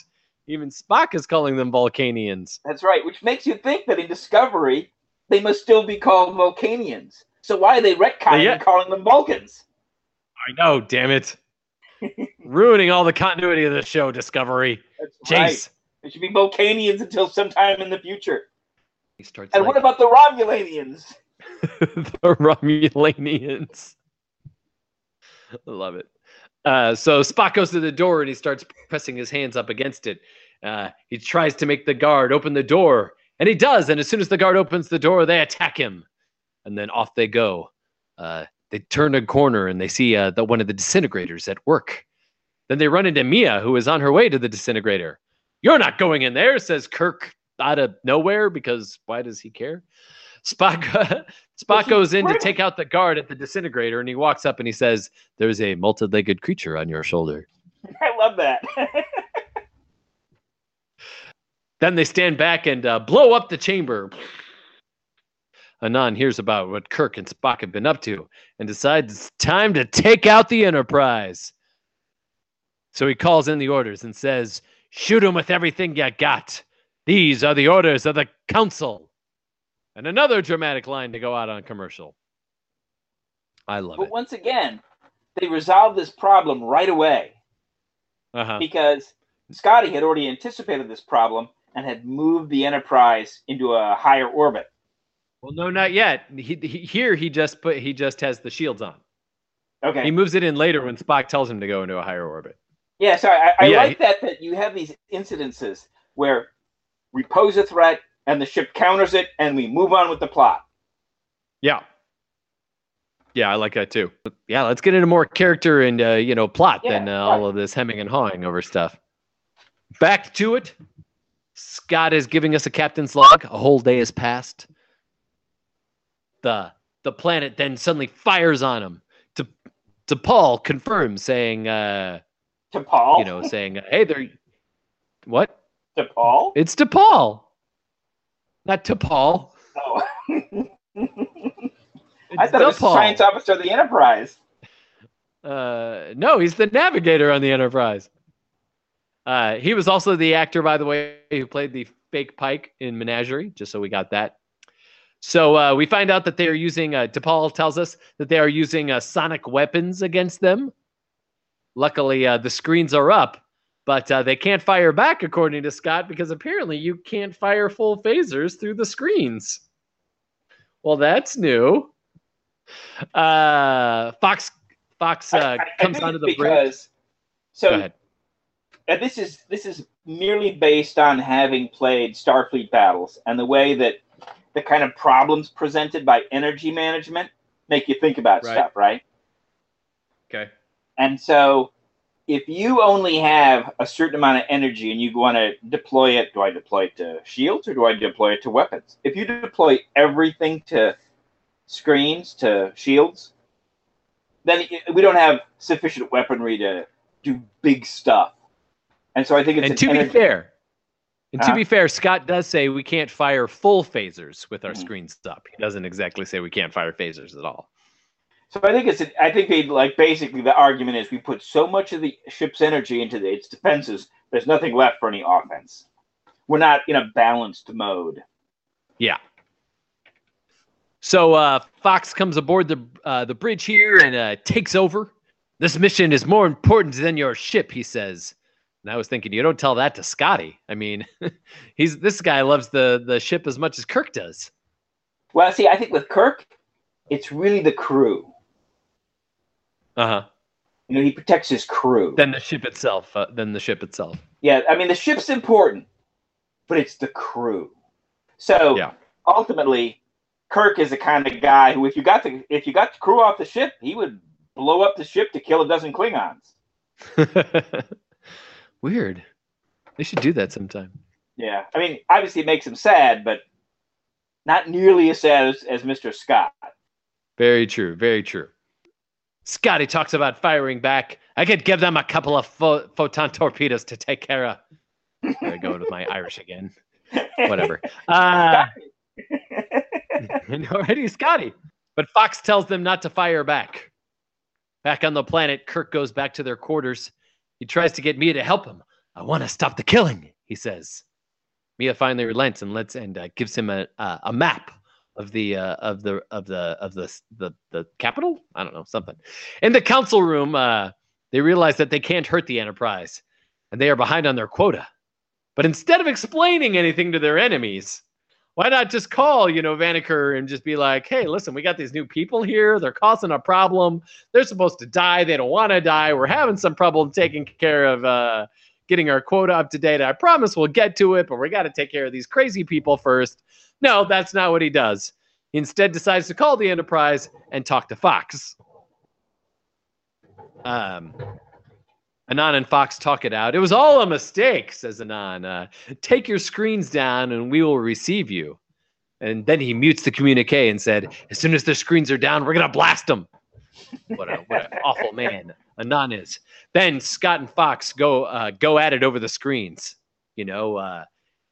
Even Spock is calling them Vulcanians. That's right. Which makes you think that in Discovery they must still be called Vulcanians. So why are they retconning Yeah. and calling them Vulcans? I know, damn it. Ruining all the continuity of the show, Discovery. That's right. Jace. They should be Vulcanians until sometime in the future. He starts And like, what about the Romulanians? the Romulanians. I love it. Uh, so Spock goes to the door and he starts pressing his hands up against it. Uh, he tries to make the guard open the door, and he does. And as soon as the guard opens the door, they attack him, and then off they go. Uh, they turn a corner and they see uh, the, one of the disintegrators at work. Then they run into Mia, who is on her way to the disintegrator. You're not going in there, says Kirk out of nowhere because why does he care? Spock Spock goes in to take out the guard at the disintegrator and he walks up and he says, There's a multi legged creature on your shoulder. I love that. Then they stand back and uh, blow up the chamber. Anan hears about what Kirk and Spock have been up to and decides it's time to take out the Enterprise. So he calls in the orders and says, Shoot him with everything you got. These are the orders of the Council. And another dramatic line to go out on commercial. I love but it. But once again, they resolved this problem right away. Uh-huh. because Scotty had already anticipated this problem and had moved the Enterprise into a higher orbit. Well, no, not yet. He, he, here he just put he just has the shields on. Okay. He moves it in later when Spock tells him to go into a higher orbit. yeah, so I, I Yeah, like he- that that you have these incidences where we pose a threat and the ship counters it and we move on with the plot. Yeah. Yeah, I like that too. Yeah, let's get into more character and uh, you know plot Yeah, than uh, all of this hemming and hawing over stuff. Back to it. Scott is giving us a captain's log. A whole day has passed. The the planet then suddenly fires on him. To to Paul confirms saying, uh, To Paul? you know, saying, "Hey, there." What? to Paul? It's to Paul, not to Paul. Oh. I thought it was the DePaul. science officer of the Enterprise. Uh, no, he's the navigator on the Enterprise. Uh, he was also the actor, by the way, who played the fake Pike in Menagerie. Just so we got that. So uh, we find out that they are using. Uh, DePaul tells us that they are using uh, sonic weapons against them. Luckily, uh, the screens are up, but uh, they can't fire back, according to Scott, because apparently you can't fire full phasers through the screens. Well, that's new. Uh, Fox Fox uh, I- I- comes onto the bridge. so Go ahead. and this is this is merely based on having played Starfleet battles and the way that the kind of problems presented by energy management make you think about Right. stuff, right? Okay. And so if you only have a certain amount of energy and you want to deploy it, do I deploy it to shields or do I deploy it to weapons? If you deploy everything to screens, to shields, then we don't have sufficient weaponry to do big stuff. And so I think it's And an to be energy- fair, and to Huh? be fair, Scott does say we can't fire full phasers with our Mhm. screens up. He doesn't exactly say we can't fire phasers at all. So I think it's I think they like basically the argument is we put so much of the ship's energy into the, its defenses, there's nothing left for any offense. We're not in a balanced mode. Yeah. So uh, Fox comes aboard the uh, the bridge here and uh, takes over. This mission is more important than your ship, he says. And I was thinking, you don't tell that to Scotty. I mean, he's this guy loves the the ship as much as Kirk does. Well, see, I think with Kirk, it's really the crew. Uh huh. You know, he protects his crew. Than the ship itself. Uh, than the ship itself. yeah, I mean the ship's important, but it's the crew. So Yeah. ultimately, Kirk is the kind of guy who, if you got the if you got the crew off the ship, he would blow up the ship to kill a dozen Klingons. Weird. They should do that sometime. Yeah, I mean, obviously it makes him sad, but not nearly as sad as, as Mr. Scott. Very true. Very true. Scotty talks about firing back. I could give them a couple of pho- photon torpedoes to take care of. There I go with my Irish again. Whatever. Uh, already Scotty. But Fox tells them not to fire back. Back on the planet, Kirk goes back to their quarters. He tries to get Mia to help him. I want to stop the killing, he says. Mia finally relents and lets and uh, gives him a uh, a map of the uh, of the of the of the the the capital. I don't know something. In the council room, uh, they realize that they can't hurt the Enterprise, and they are behind on their quota. But instead of explaining anything to their enemies, why not just call, you know, Vendikar and just be like, hey, listen, we got these new people here. They're causing a problem. They're supposed to die. They don't want to die. We're having some problem taking care of uh, getting our quota up to date. I promise we'll get to it, but we got to take care of these crazy people first. No, that's not what he does. He instead decides to call the Enterprise and talk to Fox. Um, Anan and Fox talk it out. It was all a mistake, says Anan. Uh, take your screens down and we will receive you. And then he mutes the communique and said, as soon as their screens are down, we're going to blast them. What, what an awful man Anan is. Then Scott and Fox go uh, go at it over the screens. You know, uh,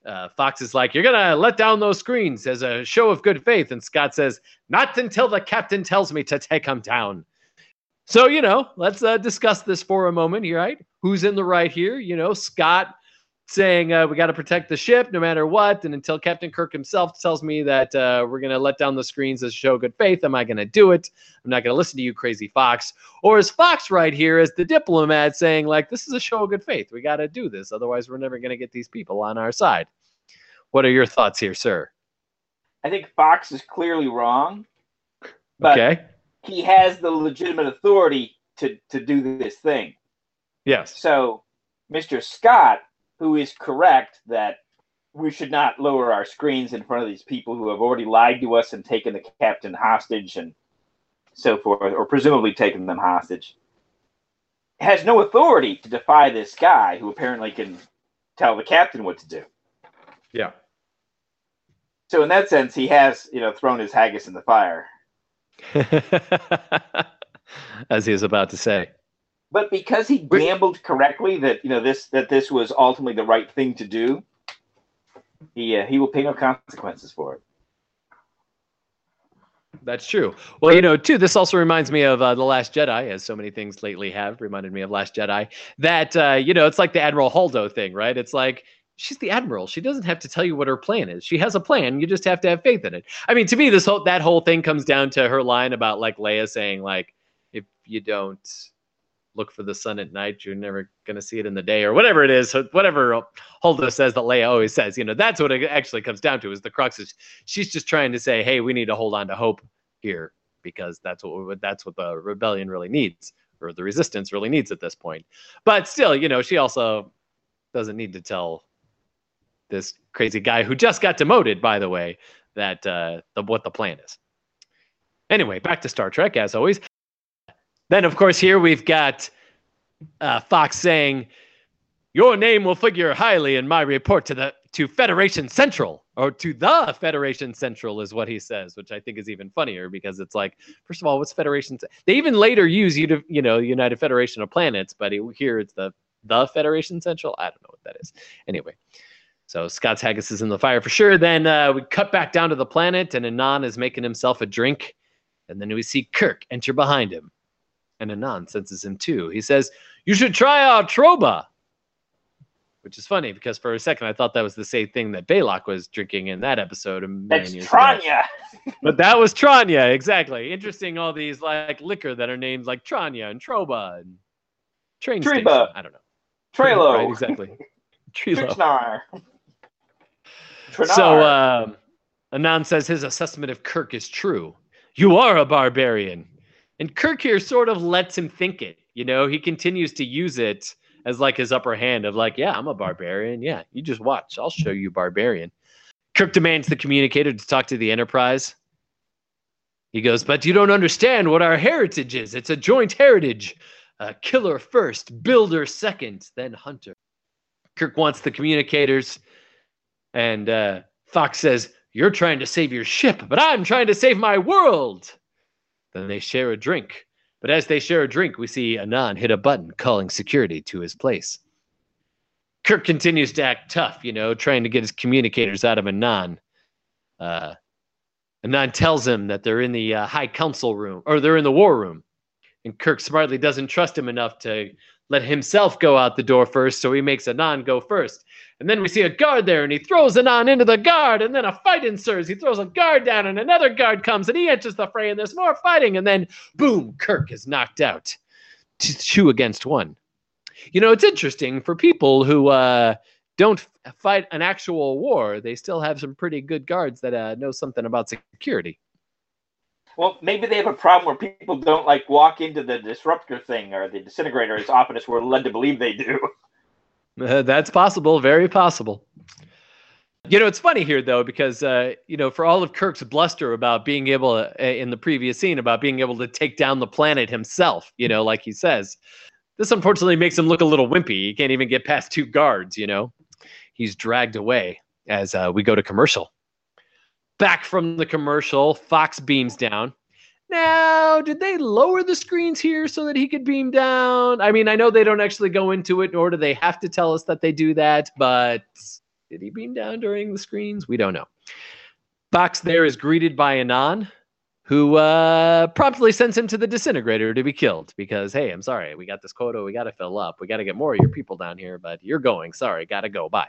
uh, Fox is like, you're to let down those screens as a show of good faith. And Scott says, not until the captain tells me to take them down. So, you know, let's uh, discuss this for a moment here, right? Who's in the right here? You know, Scott saying uh, we got to protect the ship no matter what. And until Captain Kirk himself tells me that uh, we're going to let down the screens as show good faith, am I going to do it? I'm not going to listen to you, crazy Fox. Or is Fox right here as the diplomat saying, like, this is a show of good faith. We got to do this. Otherwise, we're never going to get these people on our side. What are your thoughts here, sir? I think Fox is clearly wrong, but okay. he has the legitimate authority to, to do this thing. Yes. So, Mr. Scott, who is correct that we should not lower our screens in front of these people who have already lied to us and taken the captain hostage and so forth, or presumably taken them hostage, has no authority to defy this guy who apparently can tell the captain what to do. Yeah. So, in that sense, he has, you know, thrown his haggis in the fire. As he is about to say. But because he gambled correctly that you know this that this was ultimately the right thing to do, he uh, he will pay no consequences for it. That's true. Well, you know, too, this also reminds me of uh, The Last Jedi, as so many things lately have reminded me of Last Jedi. That, uh, you know, it's like the Admiral Holdo thing, right? It's like, she's the admiral. She doesn't have to tell you what her plan is. She has a plan. You just have to have faith in it. I mean, to me, this whole that whole thing comes down to her line about like Leia saying like, if you don't look for the sun at night, you're never gonna see it in the day, or whatever it is. Whatever Holdo says that Leia always says. You know, that's what it actually comes down to. Is the crux is she's just trying to say, hey, we need to hold on to hope here because that's what that's what the rebellion really needs or the resistance really needs at this point. But still, you know, she also doesn't need to tell this crazy guy who just got demoted, by the way, that uh, the, what the plan is. Anyway, back to Star Trek as always. Then, of course, here we've got uh, Fox saying, "Your name will figure highly in my report to the to Federation Central or to the Federation Central," is what he says, which I think is even funnier because it's like, first of all, what's Federation? They even later use you you know, United Federation of Planets, but here it's the the Federation Central. I don't know what that is. Anyway, so Scott's Haggis is in the fire for sure. Then uh, we cut back down to the planet, and Anan is making himself a drink. And then we see Kirk enter behind him. And Anan senses him too. He says, You should try out Troba. Which is funny because for a second I thought that was the same thing that Balok was drinking in that episode. That's Tranya. but that was Tranya, exactly. Interesting, all these like liquor that are named like Tranya and Troba and train Treba. station. I don't know. Trelo. right, exactly. Trelo. So um, Anan says his assessment of Kirk is true. You are a barbarian. And Kirk here sort of lets him think it. You know, he continues to use it as like his upper hand of like, yeah, I'm a barbarian. Yeah, you just watch. I'll show you barbarian. Kirk demands the communicator to talk to the Enterprise. He goes, but you don't understand what our heritage is. It's a joint heritage. Uh, killer first, builder second, then hunter. Kirk wants the communicators and uh, Fox says, You're trying to save your ship, but I'm trying to save my world. Then they share a drink. But as they share a drink, we see Anan hit a button calling security to his place. Kirk continues to act tough, you know, trying to get his communicators out of Anan. Uh, Anan tells him that they're in the uh, High Council room, or they're in the War room. And Kirk smartly doesn't trust him enough to let himself go out the door first, so he makes Anan go first. And then we see a guard there, and he throws Anan into the guard, and then a fight ensues. He throws a guard down, and another guard comes, and he enters the fray, and there's more fighting, and then boom, Kirk is knocked out. Two against one. You know, it's interesting for people who uh, don't fight an actual war, they still have some pretty good guards that uh, know something about security. Well, maybe they have a problem where people don't like walk into the disruptor thing or the disintegrator as often as we're led to believe they do. Uh, that's possible, very possible. You know, it's funny here though because uh, you know, for all of Kirk's bluster about being able to, uh, in the previous scene about being able to take down the planet himself, you know, like he says, this unfortunately makes him look a little wimpy. He can't even get past two guards. You know, he's dragged away as uh, we go to commercial. Back from the commercial, Fox beams down. Now, did they lower the screens here so that he could beam down? I mean, I know they don't actually go into it, nor do they have to tell us that they do that, but did he beam down during the screens? We don't know. Fox there is greeted by Anan, who uh, promptly sends him to the disintegrator to be killed because, hey, I'm sorry, we got this quota, we got to fill up, we got to get more of your people down here, but you're going. Sorry, got to go. Bye.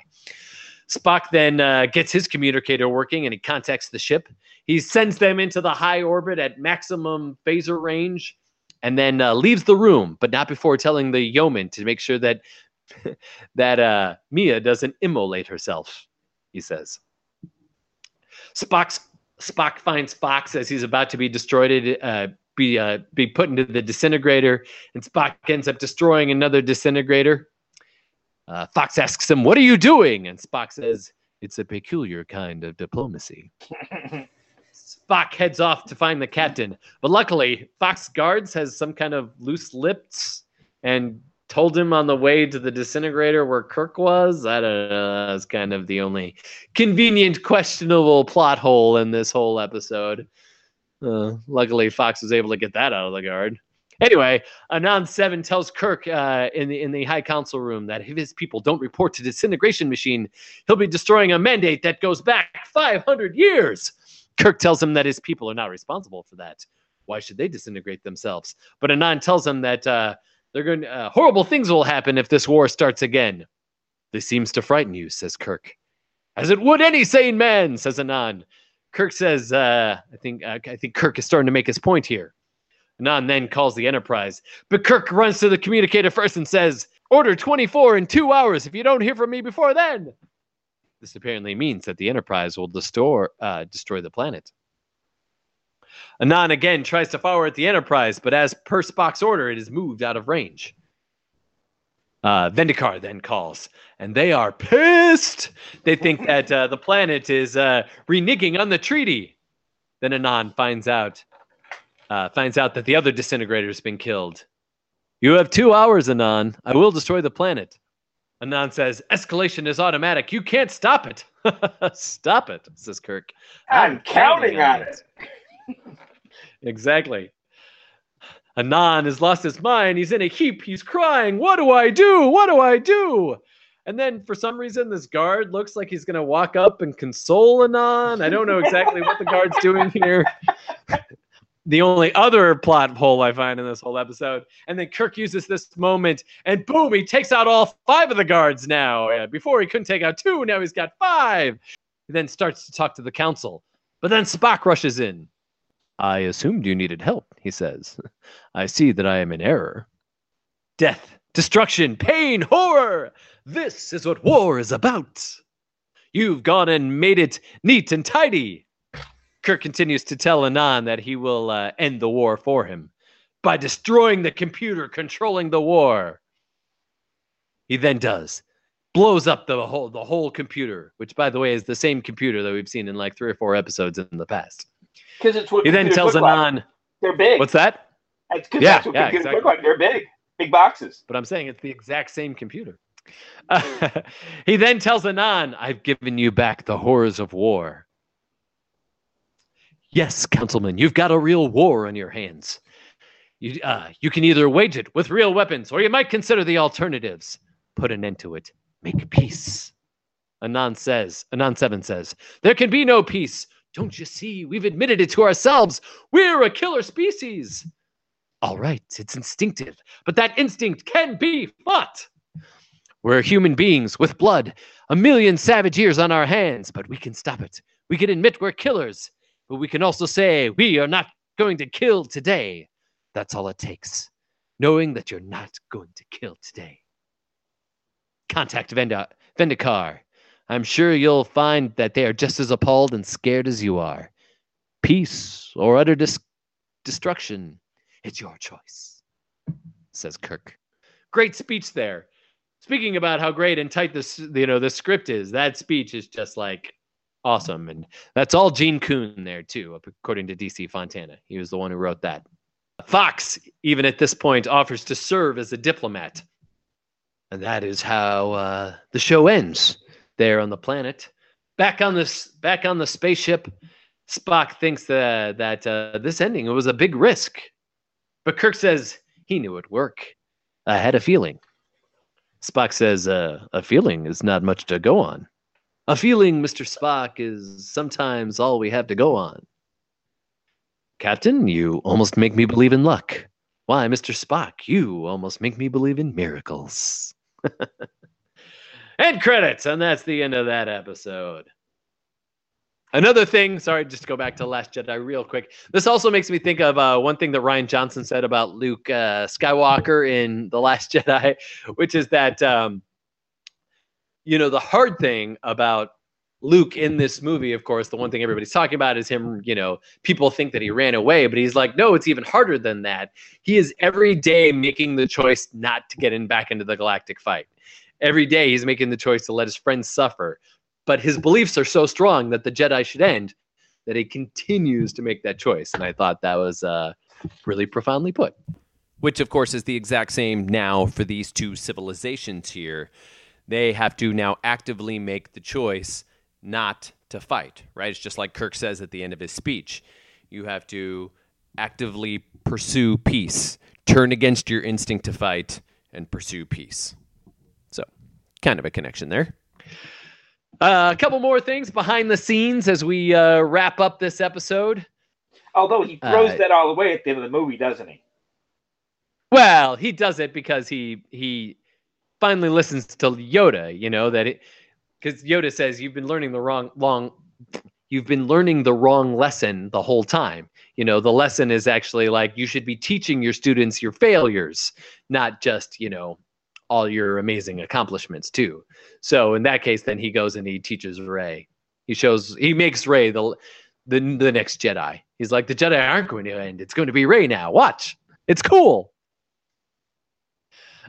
Spock then uh, gets his communicator working and he contacts the ship. He sends them into the high orbit at maximum phaser range and then uh, leaves the room, but not before telling the yeoman to make sure that that uh, Mia doesn't immolate herself. He says. Spock's, Spock finds Fox as he's about to be destroyed, uh, be uh, be put into the disintegrator, and Spock ends up destroying another disintegrator. Uh, Fox asks him, What are you doing? And Spock says, It's a peculiar kind of diplomacy. Spock heads off to find the captain. But luckily, Fox guards has some kind of loose lips and told him on the way to the disintegrator where Kirk was. I don't know. That's kind of the only convenient, questionable plot hole in this whole episode. Uh, luckily, Fox was able to get that out of the guard. Anyway, Anan Seven tells Kirk uh, in the in the High Council room that if his people don't report to disintegration machine, he'll be destroying a mandate that goes back 500 years. Kirk tells him that his people are not responsible for that. Why should they disintegrate themselves? But Anan tells him that uh, they're going uh, horrible things will happen if this war starts again. This seems to frighten you, says Kirk. As it would any sane man, says Anan. Kirk says, uh, I think uh, I think Kirk is starting to make his point here. Anan then calls the Enterprise, but Kirk runs to the communicator first and says, Order 24 in two hours if you don't hear from me before then. This apparently means that the Enterprise will destroy, uh, destroy the planet. Anan again tries to fire at the Enterprise, but as per Spock's order, it is moved out of range. Uh, Vendikar then calls, and they are pissed. They think that uh, the planet is uh, reneging on the treaty. Then Anan finds out uh, finds out that the other disintegrator has been killed. You have two hours, Anan. I will destroy the planet. Anan says, "Escalation is automatic. You can't stop it." stop it, says Kirk. I'm counting on it. Exactly. Anan has lost his mind. He's in a heap. He's crying. What do I do? What do I do? And then for some reason, this guard looks like he's going to walk up and console Anan. I don't know exactly what the guard's doing here. the only other plot hole I find in this whole episode. And then Kirk uses this moment and boom, he takes out all five of the guards now. Uh, before he couldn't take out two, now he's got five. He then starts to talk to the council. But then Spock rushes in. I assumed you needed help, he says. I see that I am in error. Death, destruction, pain, horror. This is what war is about. You've gone and made it neat and tidy. Kirk continues to tell Anan that he will uh, end the war for him by destroying the computer controlling the war. He then does. Blows up the whole the whole computer, which by the way is the same computer that we've seen in like three or four episodes in the past. Because it's what He then tells look like. They're big. "What's that?" 'cause Yeah, yeah, exactly. like. They're big. Big boxes. but I'm saying it's the exact same computer. he then tells Anan, I've given you back the horrors of war. Yes, councilman, you've got a real war on your hands. You, uh, you can either wage it with real weapons, or you might consider the alternatives. Put an end to it. Make peace. Anan says, Anan 7 says, There can be no peace. Don't you see? We've admitted it to ourselves. We're a killer species. All right, it's instinctive, but that instinct can be fought. We're human beings with blood, a million savage years on our hands, but we can stop it. We can admit we're killers, but we can also say we are not going to kill today. That's all it takes. Knowing that you're not going to kill today. Contact Venda- Vendikar. I'm sure you'll find that they are just as appalled and scared as you are. Peace or utter dis- destruction. It's your choice, says Kirk. Great speech there. Speaking about how great and tight this you know the script is, that speech is just like awesome, and that's all Gene Coon there too, according to DC Fontana. He was the one who wrote that. Fox, even at this point, offers to serve as a diplomat, and that is how uh, the show ends there on the planet. Back on this, back on the spaceship, Spock thinks that that uh, this ending was a big risk. But Kirk says he knew it'd work. I had a feeling. Spock says, uh, a feeling is not much to go on. A feeling, Mr. Spock, is sometimes all we have to go on. Captain, you almost make me believe in luck. Why, Mr. Spock, you almost make me believe in miracles. End credits, and that's the end of that episode. Another thing, sorry, just to go back to Last Jedi real quick. This also makes me think of uh, one thing that Rian Johnson said about Luke uh, Skywalker in The Last Jedi, which is that, um, you know, the hard thing about Luke in this movie, of course, the one thing everybody's talking about is him, you know, people think that he ran away, but he's like, no, it's even harder than that. He is every day making the choice not to get in back into the galactic fight. Every day he's making the choice to let his friends suffer but his beliefs are so strong that the Jedi should end that he continues to make that choice. And I thought that was uh, really profoundly put. Which, of course, is the exact same now for these two civilizations here. They have to now actively make the choice not to fight, right? It's just like Kirk says at the end of his speech. You have to actively pursue peace, turn against your instinct to fight, and pursue peace. So, kind of a connection there. Uh, a couple more things behind the scenes as we uh, wrap up this episode. Although he throws Uh, that all away at the end of the movie, doesn't he? Well, he does it because he he finally listens to Yoda, you know, that it because Yoda says you've been learning the wrong long you've been learning the wrong lesson the whole time. You know, the lesson is actually like you should be teaching your students your failures, not just, you know, all your amazing accomplishments too. So in that case, then he goes and he teaches Rey. He shows he makes Rey the the the next Jedi. He's like, the Jedi aren't going to end. It's going to be Rey now. Watch. It's cool.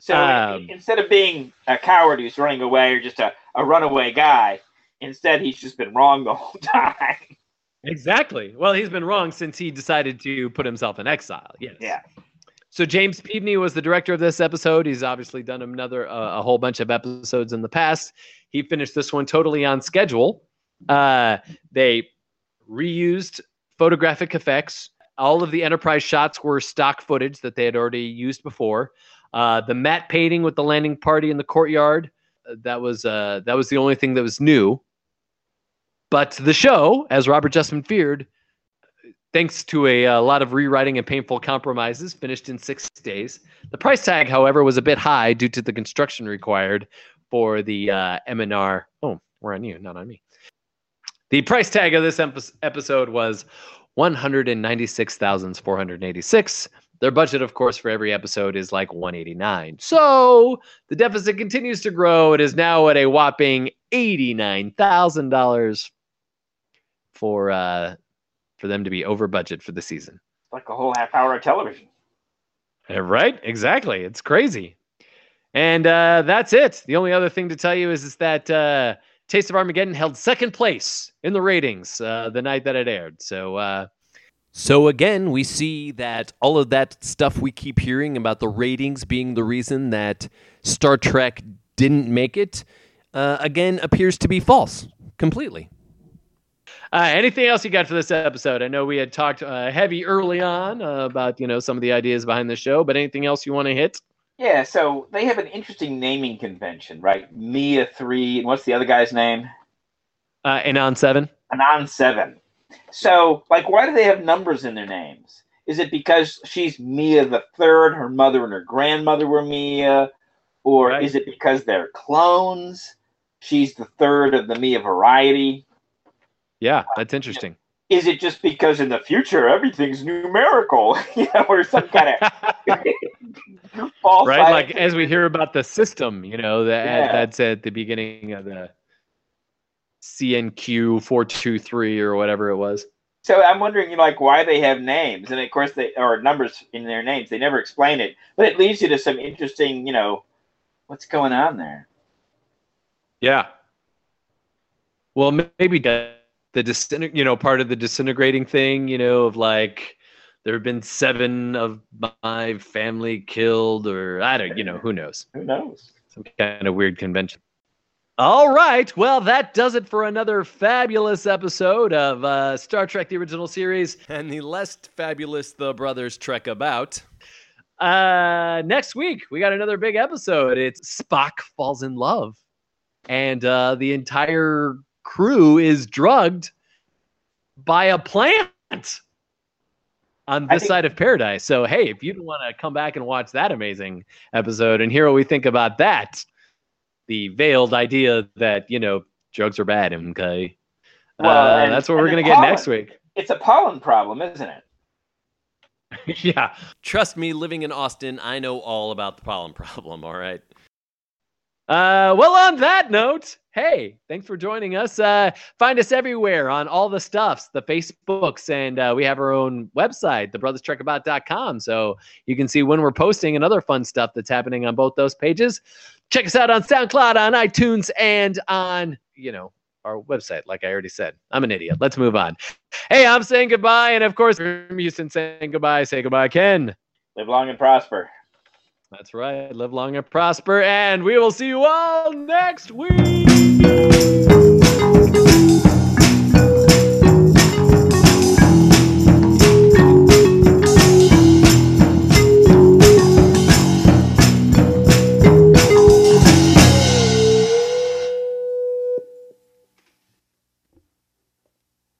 So Um, instead of being a coward who's running away or just a, a runaway guy, instead he's just been wrong the whole time. Exactly. Well, he's been wrong since he decided to put himself in exile. Yes. Yeah. So James Pevney was the director of this episode. He's obviously done another uh, a whole bunch of episodes in the past. He finished this one totally on schedule. Uh, they reused photographic effects. All of the Enterprise shots were stock footage that they had already used before. Uh, the matte painting with the landing party in the courtyard uh, that was uh, that was the only thing that was new. But the show, as Robert Justman feared, thanks to a, uh lot of rewriting and painful compromises, finished in six days. The price tag, however, was a bit high due to the construction required for the uh, Eminiar. Oh, we're on you, not on me. The price tag of this epi- episode was 196,486. Their budget, of course, for every episode is like 189. So the deficit continues to grow. It is now at a whopping $89,000 for uh, for them to be over budget for the season. like a whole half hour of television. Uh, Right? Exactly. It's crazy. And uh, that's it. The only other thing to tell you is, is that uh, Taste of Armageddon held second place in the ratings uh, the night that it aired. So uh, So again, we see that all of that stuff we keep hearing about the ratings being the reason that Star Trek didn't make it, uh, again appears to be false completely. Uh, anything else you got for this episode? I know we had talked uh, heavy early on uh, about you know some of the ideas behind the show, but anything else you want to hit? Yeah, so they have an interesting naming convention, right? Mia three, and what's the other guy's name? Uh, and on seven, Anan seven. So, like, why do they have numbers in their names? Is it because she's Mia the third, her mother and her grandmother were Mia, or Right. is it because they're clones? She's the third of the Mia variety. yeah, that's interesting. Is it just because in the future everything's numerical, you know, or some kind of false right, like as we hear about the system, you know that Yeah. that's at the beginning of the CNQ four two three or whatever it was. So I'm wondering, you know, like why they have names, and of course they or numbers in their names. They never explain it, but it leads you to some interesting, you know, what's going on there. Yeah. Well, maybe the the disin- you know part of the disintegrating thing, you know, of like there have been seven of my family killed, or I don't, you know, who knows, Who knows? some kind of weird convention. All right, well, that does it for another fabulous episode of uh, Star Trek: The Original Series. And the less fabulous the brothers trek about. Uh, next week we got another big episode. It's Spock falls in love, and uh, the entire crew is drugged by a plant on this think- side of paradise. So hey, if you want to come back and watch that amazing episode and hear what we think about that, the veiled idea that you know drugs are bad, okay. Well, uh, and- that's what we're gonna get next week. It's a pollen problem, isn't it? yeah. Trust me, living in Austin, I know all about the pollen problem, all right? Uh, well, on that note, hey, thanks for joining us. Uh, find us everywhere on all the stuffs, the Facebooks, and uh, we have our own website, thebrothers.com. So you can see when we're posting and other fun stuff that's happening on both those pages. Check us out on SoundCloud, on iTunes, and on, you know, our website, like I already said. I'm an idiot. Let's move on. Hey, I'm saying goodbye. And of course, from Houston saying goodbye. Say goodbye, Ken. Live long and prosper. That's right. Live long and prosper. And we will see you all next week.